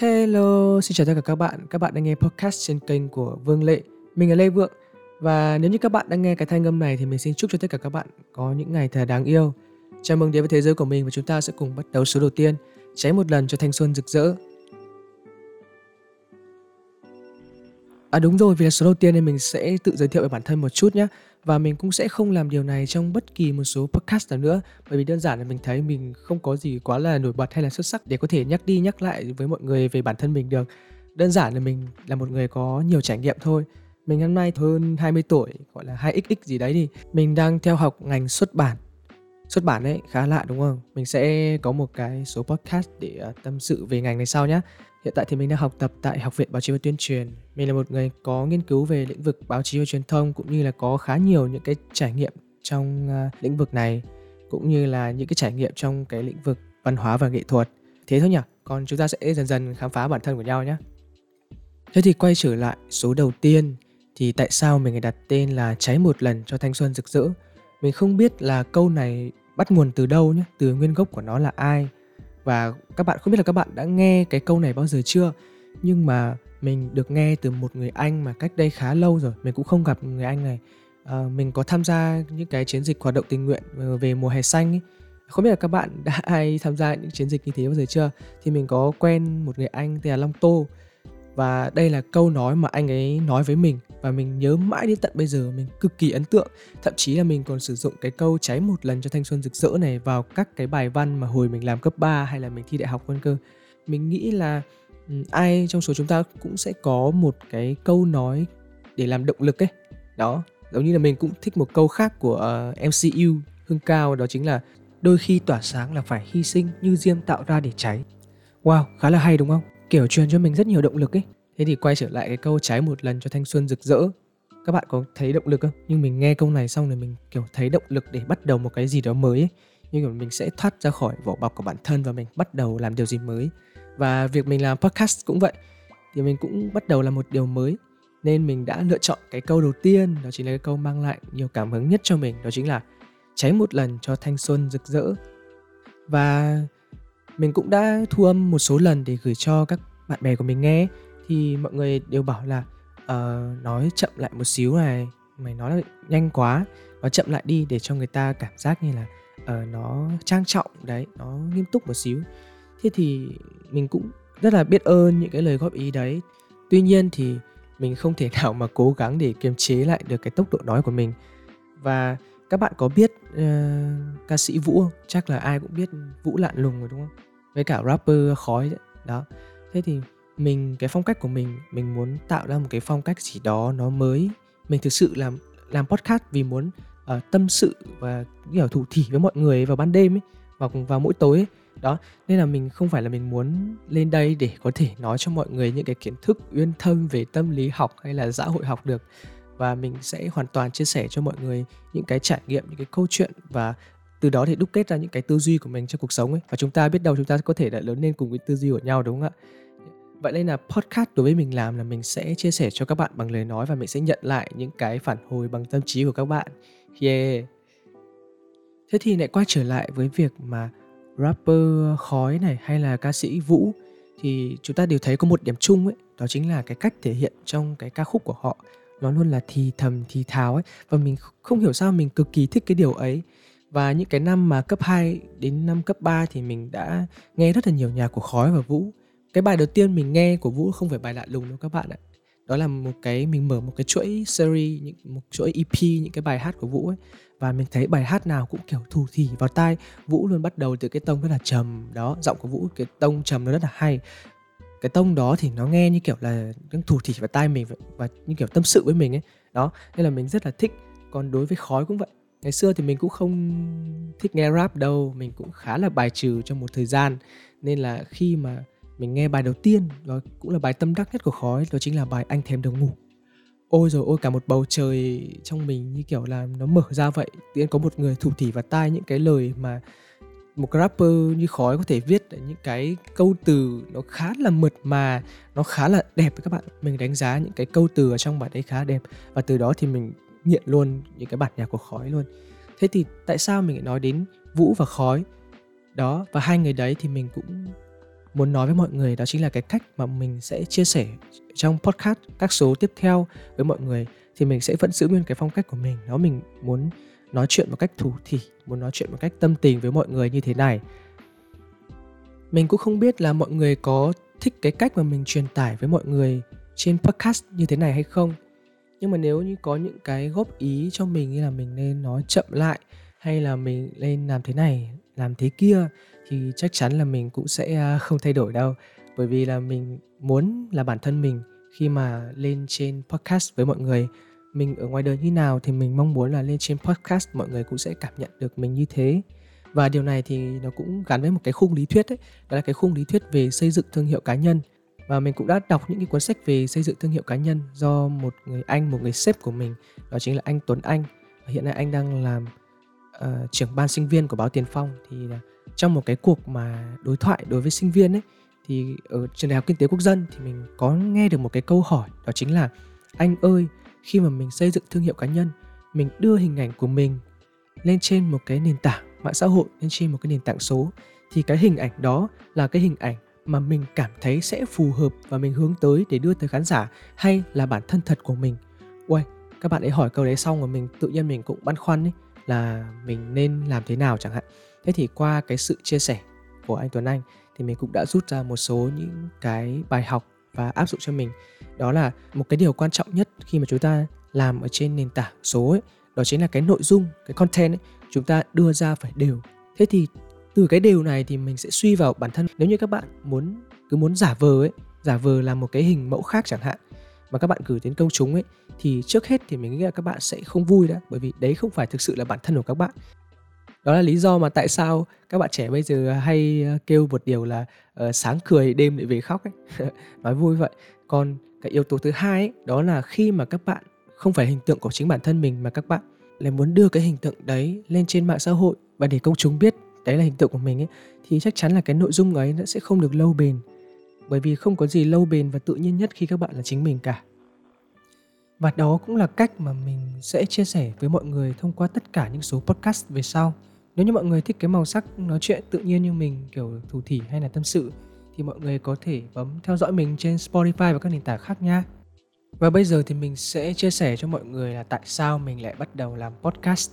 Hello, xin chào tất cả các bạn. Các bạn đang nghe podcast trên kênh của Vương Lệ. Mình là Lê Vượng. Và nếu như các bạn đang nghe cái thanh âm này thì mình xin chúc cho tất cả các bạn có những ngày thật đáng yêu. Chào mừng đến với thế giới của mình và chúng ta sẽ cùng bắt đầu số đầu tiên. Cháy một lần cho thanh xuân rực rỡ. À đúng rồi, vì là số đầu tiên nên mình sẽ tự giới thiệu về bản thân một chút nhé và mình cũng sẽ không làm điều này trong bất kỳ một số podcast nào nữa. Bởi vì đơn giản là mình thấy mình không có gì quá là nổi bật hay là xuất sắc để có thể nhắc đi nhắc lại với mọi người về bản thân mình được. Đơn giản là mình là một người có nhiều trải nghiệm thôi. Mình năm nay hơn 20 tuổi, gọi là 2xx gì đấy đi. Mình đang theo học ngành xuất bản. Xuất bản ấy khá lạ, đúng không? Mình sẽ có một cái số podcast để ờ, tâm sự về ngành này sau nhé Hiện tại thì mình đang học tập tại Học viện Báo chí và Tuyên truyền. Mình là một người có nghiên cứu về lĩnh vực báo chí và truyền thông cũng như là có khá nhiều những cái trải nghiệm trong uh, lĩnh vực này cũng như là những cái trải nghiệm trong cái lĩnh vực văn hóa và nghệ thuật. Thế thôi nhỉ? Còn chúng ta sẽ dần dần khám phá bản thân của nhau nhé. Thế thì quay trở lại số đầu tiên thì tại sao mình lại đặt tên là cháy một lần cho thanh xuân rực rỡ? Mình không biết là câu này bắt nguồn từ đâu nhé, từ nguyên gốc của nó là ai và các bạn không biết là các bạn đã nghe cái câu này bao giờ chưa? Nhưng mà mình được nghe từ một người anh mà cách đây khá lâu rồi mình cũng không gặp người anh này. À, mình có tham gia những cái chiến dịch hoạt động tình nguyện ờ, về mùa hè xanh ấy. không biết là các bạn đã ai tham gia những chiến dịch như thế bao giờ chưa? Thì mình có quen một người anh tên là long tô và đây là câu nói mà anh ấy nói với mình. Và mình nhớ mãi đến tận bây giờ mình cực kỳ ấn tượng. Thậm chí là mình còn sử dụng cái câu cháy một lần cho thanh xuân rực rỡ này vào các cái bài văn mà hồi mình làm cấp 3 hay là mình thi đại học vân cơ. Mình nghĩ là ai trong số chúng ta cũng sẽ có một cái câu nói để làm động lực ấy. Đó giống như là mình cũng thích một câu khác của ờ, uh, MCU Hưng Cao đó chính là đôi khi tỏa sáng là phải hy sinh như diêm tạo ra để cháy. Wow khá là hay đúng không? Kiểu truyền cho mình rất nhiều động lực ấy. Thế thì quay trở lại cái câu cháy một lần cho thanh xuân rực rỡ. Các bạn có thấy động lực không? Nhưng mình nghe câu này xong rồi mình, kiểu, thấy động lực để bắt đầu một cái gì đó mới ấy. như kiểu mình sẽ thoát ra khỏi vỏ bọc của bản thân và mình bắt đầu làm điều gì mới. Và việc mình làm podcast cũng vậy. Thì mình cũng bắt đầu làm một điều mới. Nên mình đã lựa chọn cái câu đầu tiên, đó chính là cái câu mang lại nhiều cảm hứng nhất cho mình, đó chính là cháy một lần cho thanh xuân rực rỡ. Và mình cũng đã thu âm một số lần để gửi cho các bạn bè của mình nghe. Thì mọi người đều bảo là uh, nói chậm lại một xíu này mày nói là nhanh quá. Và chậm lại đi để cho người ta cảm giác như là uh, nó trang trọng đấy nó nghiêm túc một xíu. Thế thì mình cũng rất là biết ơn những cái lời góp ý đấy. Tuy nhiên thì mình không thể nào mà cố gắng để kiềm chế lại được cái tốc độ nói của mình. Và các bạn có biết uh, ca sĩ vũ không? Chắc là ai cũng biết vũ lạn lùng rồi đúng không? Với cả rapper khói đấy. Đó. Thế thì mình cái phong cách của mình mình muốn tạo ra một cái phong cách gì đó nó mới. Mình thực sự làm làm podcast vì muốn uh, tâm sự và kiểu thủ thỉ với mọi người vào ban đêm ấy vào vào mỗi tối ấy. đó. Nên là mình không phải là mình muốn lên đây để có thể nói cho mọi người những cái kiến thức uyên thâm về tâm lý học hay là xã hội học được và mình sẽ hoàn toàn chia sẻ cho mọi người những cái trải nghiệm, những cái câu chuyện và từ đó thì đúc kết ra những cái tư duy của mình trong cuộc sống ấy. Và chúng ta biết đâu chúng ta có thể đã lớn lên cùng với tư duy của nhau, đúng không ạ? Vậy nên là podcast đối với mình làm là mình sẽ chia sẻ cho các bạn bằng lời nói và mình sẽ nhận lại những cái phản hồi bằng tâm trí của các bạn. Yeah. Thế thì lại quay trở lại với việc mà rapper khói này hay là ca sĩ vũ, thì chúng ta đều thấy có một điểm chung ấy, đó chính là cái cách thể hiện trong cái ca khúc của họ nó luôn là thì thầm thì thào ấy. Và mình không hiểu sao mình cực kỳ thích cái điều ấy. Và những cái năm mà cấp 2 đến năm cấp 3 thì mình đã nghe rất là nhiều nhạc của Khói và Vũ. Cái bài đầu tiên mình nghe của Vũ không phải bài lạ lùng đâu các bạn ạ. Đó là một cái mình mở một cái chuỗi series, những một chuỗi EP những cái bài hát của Vũ ấy. Và mình thấy bài hát nào cũng kiểu thù thì vào tai. Vũ luôn bắt đầu từ cái tông rất là trầm đó giọng của Vũ cái tông trầm nó rất là hay cái tông đó thì nó nghe như kiểu là những thủ thỉ vào tai mình và như kiểu tâm sự với mình ấy. Đó, nên là mình rất là thích. Còn đối với khói cũng vậy. Ngày xưa thì mình cũng không thích nghe rap đâu, mình cũng khá là bài trừ trong một thời gian. Nên là khi mà mình nghe bài đầu tiên, đó cũng là bài tâm đắc nhất của khói, đó chính là bài anh thèm được ngủ. Ôi rồi ôi, cả một bầu trời trong mình như kiểu là nó mở ra vậy. Tự có một người thủ thỉ vào tai những cái lời mà một rapper như khói có thể viết những cái câu từ nó khá là mượt mà, nó khá là đẹp với các bạn. Mình đánh giá những cái câu từ ở trong bài đấy khá đẹp và từ đó thì mình nghiện luôn những cái bản nhạc của khói luôn. Thế thì tại sao mình lại nói đến vũ và khói? Đó, và hai người đấy thì mình cũng muốn nói với mọi người đó chính là cái cách mà mình sẽ chia sẻ trong podcast các số tiếp theo với mọi người thì mình sẽ vẫn giữ nguyên cái phong cách của mình. Đó, mình muốn nói chuyện một cách thủ thỉ, muốn nói chuyện một cách tâm tình với mọi người như thế này. Mình cũng không biết là mọi người có thích cái cách mà mình truyền tải với mọi người trên podcast như thế này hay không. Nhưng mà nếu như có những cái góp ý cho mình như là mình nên nói chậm lại hay là mình lên làm thế này, làm thế kia, thì chắc chắn là mình cũng sẽ à, không thay đổi đâu. Bởi vì là mình muốn là bản thân mình khi mà lên trên podcast với mọi người mình ở ngoài đời như nào thì mình mong muốn là lên trên podcast mọi người cũng sẽ cảm nhận được mình như thế. Và điều này thì nó cũng gắn với một cái khung lý thuyết ấy đó là cái khung lý thuyết về xây dựng thương hiệu cá nhân. Và mình cũng đã đọc những cái cuốn sách về xây dựng thương hiệu cá nhân do một người anh một người sếp của mình đó chính là anh Tuấn Anh. Và hiện nay anh đang làm uh, trưởng ban sinh viên của báo Tiền Phong. Thì là trong một cái cuộc mà đối thoại đối với sinh viên ấy thì ở trường đại học kinh tế quốc dân thì mình có nghe được một cái câu hỏi đó chính là anh ơi khi mà mình xây dựng thương hiệu cá nhân mình đưa hình ảnh của mình lên trên một cái nền tảng mạng xã hội lên trên một cái nền tảng số thì cái hình ảnh đó là cái hình ảnh mà mình cảm thấy sẽ phù hợp và mình hướng tới để đưa tới khán giả hay là bản thân thật của mình. Uầy, các bạn ấy hỏi câu đấy xong rồi mình tự nhiên mình cũng băn khoăn ấy là mình nên làm thế nào chẳng hạn. Thế thì qua cái sự chia sẻ của anh Tuấn Anh thì mình cũng đã rút ra một số những cái bài học và áp dụng cho mình. Đó là một cái điều quan trọng nhất khi mà chúng ta làm ở trên nền tảng số ấy, đó chính là cái nội dung, cái content ấy, chúng ta đưa ra phải đều. Thế thì từ cái điều này thì mình sẽ suy vào bản thân. Nếu như các bạn muốn, cứ muốn giả vờ ấy, giả vờ làm một cái hình mẫu khác chẳng hạn, mà các bạn gửi đến công chúng ấy, thì trước hết thì mình nghĩ là các bạn sẽ không vui đã, bởi vì đấy không phải thực sự là bản thân của các bạn đó là lý do mà tại sao các bạn trẻ bây giờ hay ờ, kêu một điều là uh, sáng cười đêm lại về khóc ấy. Nói vui vậy. Còn cái yếu tố thứ hai ấy, đó là khi mà các bạn không phải hình tượng của chính bản thân mình mà các bạn lại muốn đưa cái hình tượng đấy lên trên mạng xã hội và để công chúng biết đấy là hình tượng của mình ấy thì chắc chắn là cái nội dung ấy nó sẽ không được lâu bền. Bởi vì không có gì lâu bền và tự nhiên nhất khi các bạn là chính mình cả. Và đó cũng là cách mà mình sẽ chia sẻ với mọi người thông qua tất cả những số podcast về sau nếu như mọi người thích cái màu sắc nói chuyện tự nhiên như mình kiểu thủ thỉ hay là tâm sự thì mọi người có thể bấm theo dõi mình trên Spotify và các nền tảng khác nha. Và bây giờ thì mình sẽ chia sẻ cho mọi người là tại sao mình lại bắt đầu làm podcast.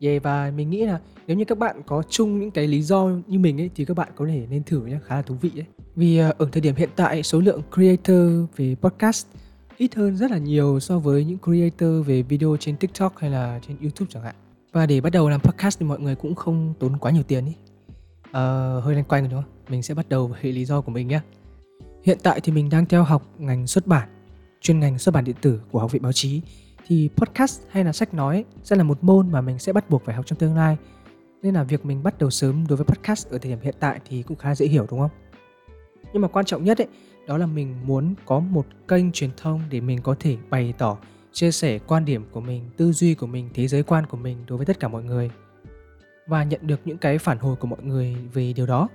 Yeah, và mình nghĩ là nếu như các bạn có chung những cái lý do như mình ấy thì các bạn có thể nên thử nhé, khá là thú vị đấy. Vì ờ, ở thời điểm hiện tại số lượng creator về podcast ít hơn rất là nhiều so với những creator về video trên TikTok hay là trên YouTube chẳng hạn. Và để bắt đầu làm podcast thì mọi người cũng không tốn quá nhiều tiền ý. Ờ, hơi lanh quanh rồi đúng không? Mình sẽ bắt đầu với lý do của mình nhé. Hiện tại thì mình đang theo học ngành xuất bản, chuyên ngành xuất bản điện tử của Học viện Báo chí. Thì podcast hay là sách nói sẽ là một môn mà mình sẽ bắt buộc phải học trong tương lai. Nên là việc mình bắt đầu sớm đối với podcast ở thời điểm hiện tại thì cũng khá dễ hiểu đúng không? Nhưng mà quan trọng nhất ấy, đó là mình muốn có một kênh truyền thông để mình có thể bày tỏ chia sẻ quan điểm của mình, tư duy của mình, thế giới quan của mình đối với tất cả mọi người và nhận được những cái phản hồi của mọi người về điều đó.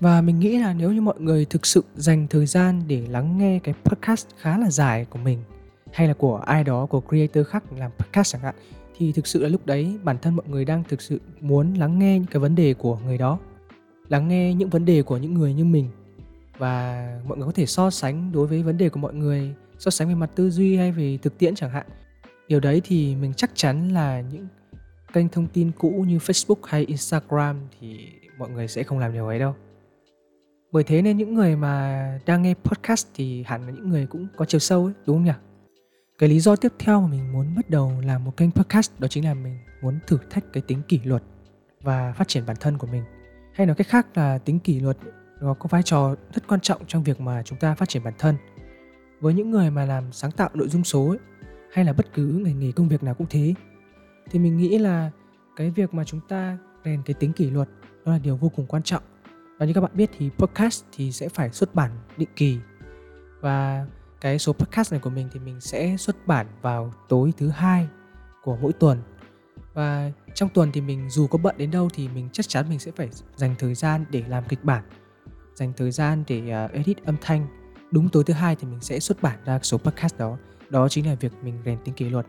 Và mình nghĩ là nếu như mọi người thực sự dành thời gian để lắng nghe cái podcast khá là dài của mình hay là của ai đó, của creator khác làm podcast chẳng hạn, thì thực sự là lúc đấy bản thân mọi người đang thực sự muốn lắng nghe những cái vấn đề của người đó, lắng nghe những vấn đề của những người như mình và mọi người có thể so sánh đối với vấn đề của mọi người so sánh về mặt tư duy hay về thực tiễn chẳng hạn. Điều đấy thì mình chắc chắn là những kênh thông tin cũ như facebook hay instagram thì mọi người sẽ không làm điều ấy đâu. Bởi thế nên những người mà đang nghe podcast thì hẳn là những người cũng có chiều sâu ấy, đúng không nhỉ? Cái lý do tiếp theo mà mình muốn bắt đầu làm một kênh podcast đó chính là mình muốn thử thách cái tính kỷ luật và phát triển bản thân của mình. Hay nói cách khác là tính kỷ luật nó có vai trò rất quan trọng trong việc mà chúng ta phát triển bản thân với những người mà làm sáng tạo nội dung số ấy, hay là bất cứ ngành nghề công việc nào cũng thế. Thì mình nghĩ là cái việc mà chúng ta rèn cái tính kỷ luật đó là điều vô cùng quan trọng. Và như các bạn biết thì podcast thì sẽ phải xuất bản định kỳ. Và cái số podcast này của mình thì mình sẽ xuất bản vào tối thứ hai của mỗi tuần. Và trong tuần thì mình dù có bận đến đâu thì mình chắc chắn mình sẽ phải dành thời gian để làm kịch bản dành thời gian để ờ, edit âm thanh đúng tối thứ hai thì mình sẽ xuất bản ra số podcast đó. Đó chính là việc mình rèn tính kỷ luật.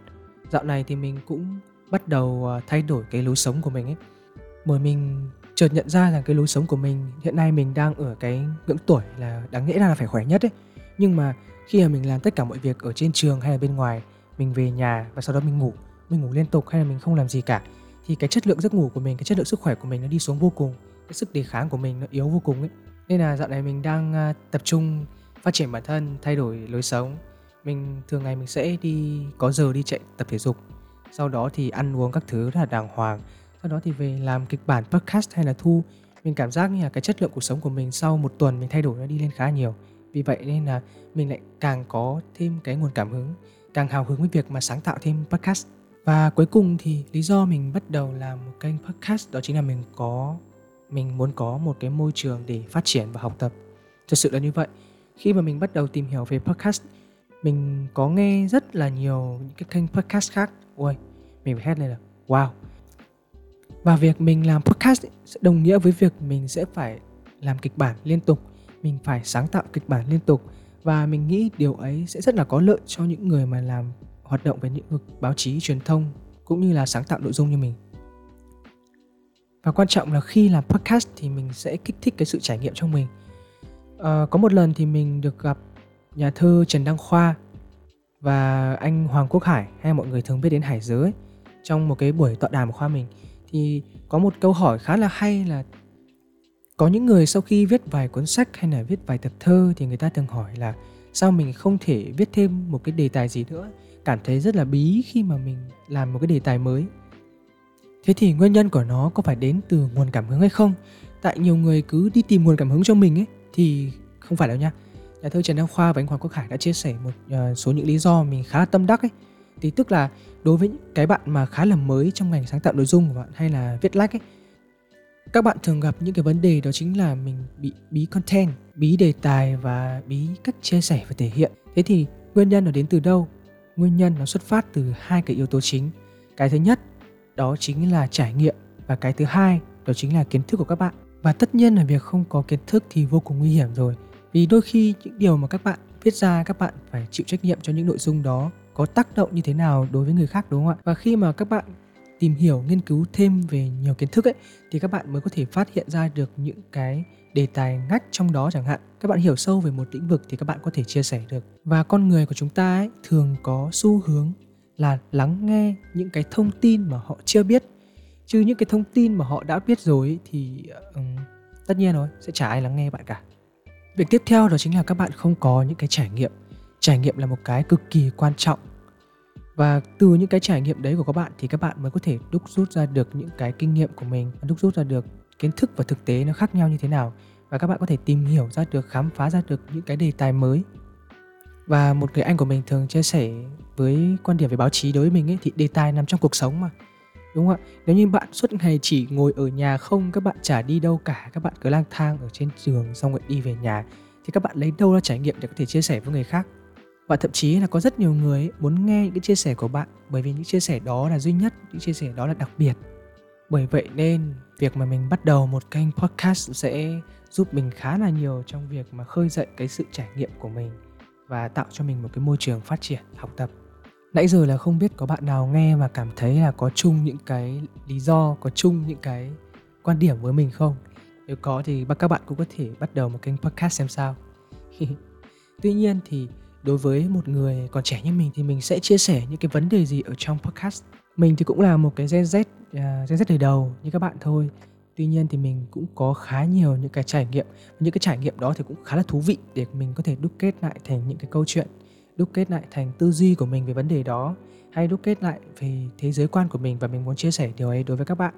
Dạo này thì mình cũng bắt đầu à, thay đổi cái lối sống của mình ấy. Bởi mình chợt nhận ra rằng cái lối sống của mình hiện nay mình đang ở cái ngưỡng tuổi là đáng nghĩa ra là phải khỏe nhất ấy. Nhưng mà khi mà mình làm tất cả mọi việc ở trên trường hay là bên ngoài, mình về nhà và sau đó mình ngủ mình ngủ liên tục hay là mình không làm gì cả, thì cái chất lượng giấc ngủ của mình, cái chất lượng sức khỏe của mình nó đi xuống vô cùng, cái sức đề kháng của mình nó yếu vô cùng ấy. Nên là dạo này mình đang à, tập trung phát triển bản thân, thay đổi lối sống, mình thường ngày mình sẽ đi, có giờ đi chạy tập thể dục. Sau đó thì ăn uống các thứ rất là đàng hoàng. Sau đó thì về làm kịch bản podcast hay là thu, mình cảm giác như là cái chất lượng cuộc sống của mình sau một tuần mình thay đổi nó đi lên khá nhiều. Vì vậy nên là mình lại càng có thêm cái nguồn cảm hứng, càng hào hứng với việc mà sáng tạo thêm podcast. Và cuối cùng thì lý do mình bắt đầu làm một kênh podcast đó chính là mình có, mình muốn có một cái môi trường để phát triển và học tập. Thật sự là như vậy khi mà mình bắt đầu tìm hiểu về podcast, mình có nghe rất là nhiều những cái kênh podcast khác. Ôi mình phải hét lên là wow. Và việc mình làm podcast sẽ đồng nghĩa với việc mình sẽ phải làm kịch bản liên tục. Mình phải sáng tạo kịch bản liên tục. Và mình nghĩ điều ấy sẽ rất là có lợi cho những người mà làm hoạt động về lĩnh vực báo chí, truyền thông, cũng như là sáng tạo nội dung như mình. Và quan trọng là khi làm podcast thì mình sẽ kích thích cái sự trải nghiệm trong mình à, có một lần thì mình được gặp nhà thơ trần đăng khoa và anh hoàng quốc hải hay mọi người thường biết đến hải giới trong một cái buổi tọa đàm của khoa mình. Thì có một câu hỏi khá là hay là có những người sau khi viết vài cuốn sách hay là viết vài tập thơ thì người ta thường hỏi là sao mình không thể viết thêm một cái đề tài gì nữa? Cảm thấy rất là bí khi mà mình làm một cái đề tài mới. Thế thì nguyên nhân của nó có phải đến từ nguồn cảm hứng hay không? Tại nhiều người cứ đi tìm nguồn cảm hứng cho mình ấy thì không phải đâu nha nhà thơ trần đăng khoa và anh hoàng quốc hải đã chia sẻ một uh, số những lý do mình khá là tâm đắc ấy. Thì tức là đối với cái bạn mà khá là mới trong ngành sáng tạo nội dung của bạn hay là viết lách ấy các bạn thường gặp những cái vấn đề đó chính là mình bị bí content bí đề tài và bí cách chia sẻ và thể hiện. Thế thì nguyên nhân nó đến từ đâu? Nguyên nhân nó xuất phát từ hai cái yếu tố chính. Cái thứ nhất đó chính là trải nghiệm. Và cái thứ hai đó chính là kiến thức của các bạn và tất nhiên là việc không có kiến thức thì vô cùng nguy hiểm rồi. Vì đôi khi những điều mà các bạn viết ra, các bạn phải chịu trách nhiệm cho những nội dung đó có tác động như thế nào đối với người khác, đúng không ạ? Và khi mà các bạn tìm hiểu, nghiên cứu thêm về nhiều kiến thức ấy, thì các bạn mới có thể phát hiện ra được những cái đề tài ngách trong đó chẳng hạn. Các bạn hiểu sâu về một lĩnh vực thì các bạn có thể chia sẻ được. Và con người của chúng ta ấy, thường có xu hướng là lắng nghe những cái thông tin mà họ chưa biết chứ những cái thông tin mà họ đã biết rồi thì um, tất nhiên rồi sẽ chả ai lắng nghe bạn cả. Việc tiếp theo đó chính là các bạn không có những cái trải nghiệm. Trải nghiệm là một cái cực kỳ quan trọng. Và từ những cái trải nghiệm đấy của các bạn thì các bạn mới có thể đúc rút ra được những cái kinh nghiệm của mình đúc rút ra được kiến thức và thực tế nó khác nhau như thế nào. Và các bạn có thể tìm hiểu ra được khám phá ra được những cái đề tài mới. Và một người anh của mình thường chia sẻ với quan điểm về báo chí đối với mình ấy thì đề tài nằm trong cuộc sống mà đúng không ạ? Nếu như bạn suốt ngày chỉ ngồi ở nhà không, các bạn chả đi đâu cả, các bạn cứ lang thang ở trên trường xong rồi đi về nhà, thì các bạn lấy đâu ra trải nghiệm để có thể chia sẻ với người khác? Và thậm chí là có rất nhiều người muốn nghe những cái chia sẻ của bạn, bởi vì những chia sẻ đó là duy nhất, những chia sẻ đó là đặc biệt. Bởi vậy nên việc mà mình bắt đầu một kênh podcast sẽ giúp mình khá là nhiều trong việc mà khơi dậy cái sự trải nghiệm của mình và tạo cho mình một cái môi trường phát triển, học tập nãy giờ là không biết có bạn nào nghe và cảm thấy là có chung những cái lý do có chung những cái quan điểm với mình không? Nếu có thì các bạn cũng có thể bắt đầu một kênh podcast xem sao. Tuy nhiên thì đối với một người còn trẻ như mình thì mình sẽ chia sẻ những cái vấn đề gì ở trong podcast. Mình thì cũng là một cái Gen Z uh, Gen Z đời đầu như các bạn thôi. Tuy nhiên thì mình cũng có khá nhiều những cái trải nghiệm. Những cái trải nghiệm đó thì cũng khá là thú vị để mình có thể đúc kết lại thành những cái câu chuyện đúc kết lại thành tư duy của mình về vấn đề đó, hay đúc kết lại về thế giới quan của mình và mình muốn chia sẻ điều ấy đối với các bạn.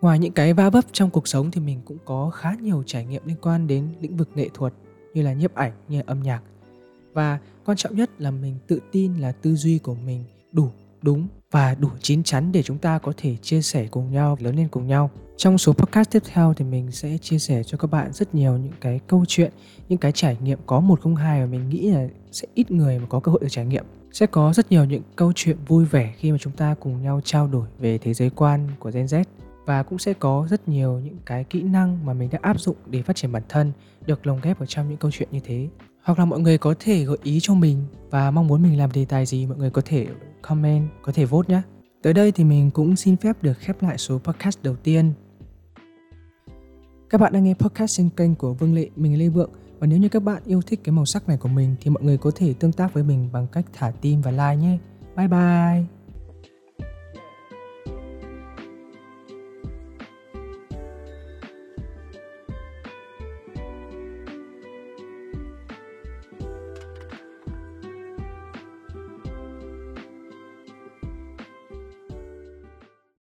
Ngoài những cái va vấp trong cuộc sống thì mình cũng có khá nhiều trải nghiệm liên quan đến lĩnh vực nghệ thuật, như là nhiếp ảnh, như là âm nhạc. Và quan trọng nhất là mình tự tin là tư duy của mình đủ đúng và đủ chín chắn để chúng ta có thể chia sẻ cùng nhau, lớn lên cùng nhau trong số podcast tiếp theo thì mình sẽ chia sẻ cho các bạn rất nhiều những cái câu chuyện, những cái trải nghiệm có một không hai mà mình nghĩ là sẽ ít người mà có cơ hội được trải nghiệm. Sẽ có rất nhiều những câu chuyện vui vẻ khi mà chúng ta cùng nhau trao đổi về thế giới quan của Gen Z. Và cũng sẽ có rất nhiều những cái kỹ năng mà mình đã áp dụng để phát triển bản thân, được lồng ghép ở trong những câu chuyện như thế. Hoặc là mọi người có thể gợi ý cho mình và mong muốn mình làm đề tài gì, mọi người có thể comment, có thể vote nhé. Tới đây thì mình cũng xin phép được khép lại số podcast đầu tiên. Các bạn đang nghe podcast trên kênh của Vương Lệ, mình Lê Vượng. Và nếu như các bạn yêu thích cái màu sắc này của mình thì mọi người có thể tương tác với mình bằng cách thả tim và like nhé. Bye bye!